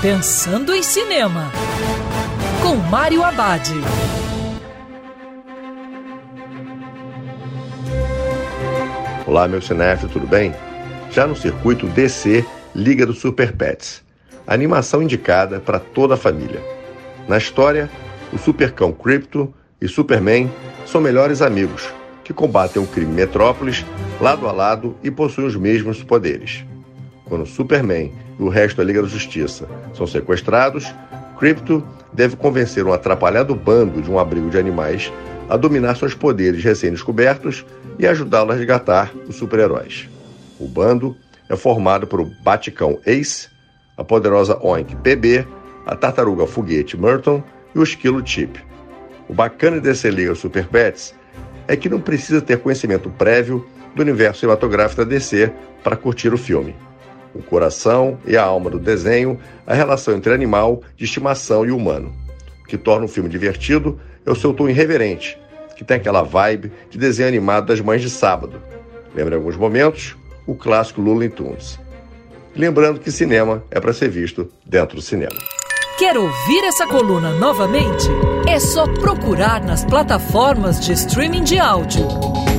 Pensando em Cinema, com Mário Abad. Olá, meu cinéfilo, tudo bem? Já no circuito DC Liga dos Super Pets, animação indicada para toda a família. Na história, o supercão Crypto e Superman são melhores amigos que combatem o crime Metrópolis lado a lado e possuem os mesmos poderes. Quando Superman o resto da Liga da Justiça são sequestrados, Crypto deve convencer um atrapalhado bando de um abrigo de animais a dominar seus poderes recém-descobertos e ajudá-lo a resgatar os super-heróis. O bando é formado por o Baticão Ace, a poderosa Oink PB, a tartaruga foguete Merton e o esquilo Chip. O bacana desse Liga Super Pets é que não precisa ter conhecimento prévio do universo cinematográfico da DC para curtir o filme. O coração e a alma do desenho, a relação entre animal de estimação e humano. O que torna o filme divertido é o seu tom irreverente, que tem aquela vibe de desenho animado das mães de sábado. Lembra em alguns momentos o clássico Looney Tunes. Lembrando que cinema é para ser visto dentro do cinema. Quer ouvir essa coluna novamente? É só procurar nas plataformas de streaming de áudio.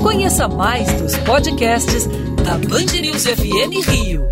Conheça mais dos podcasts da Band News FM Rio.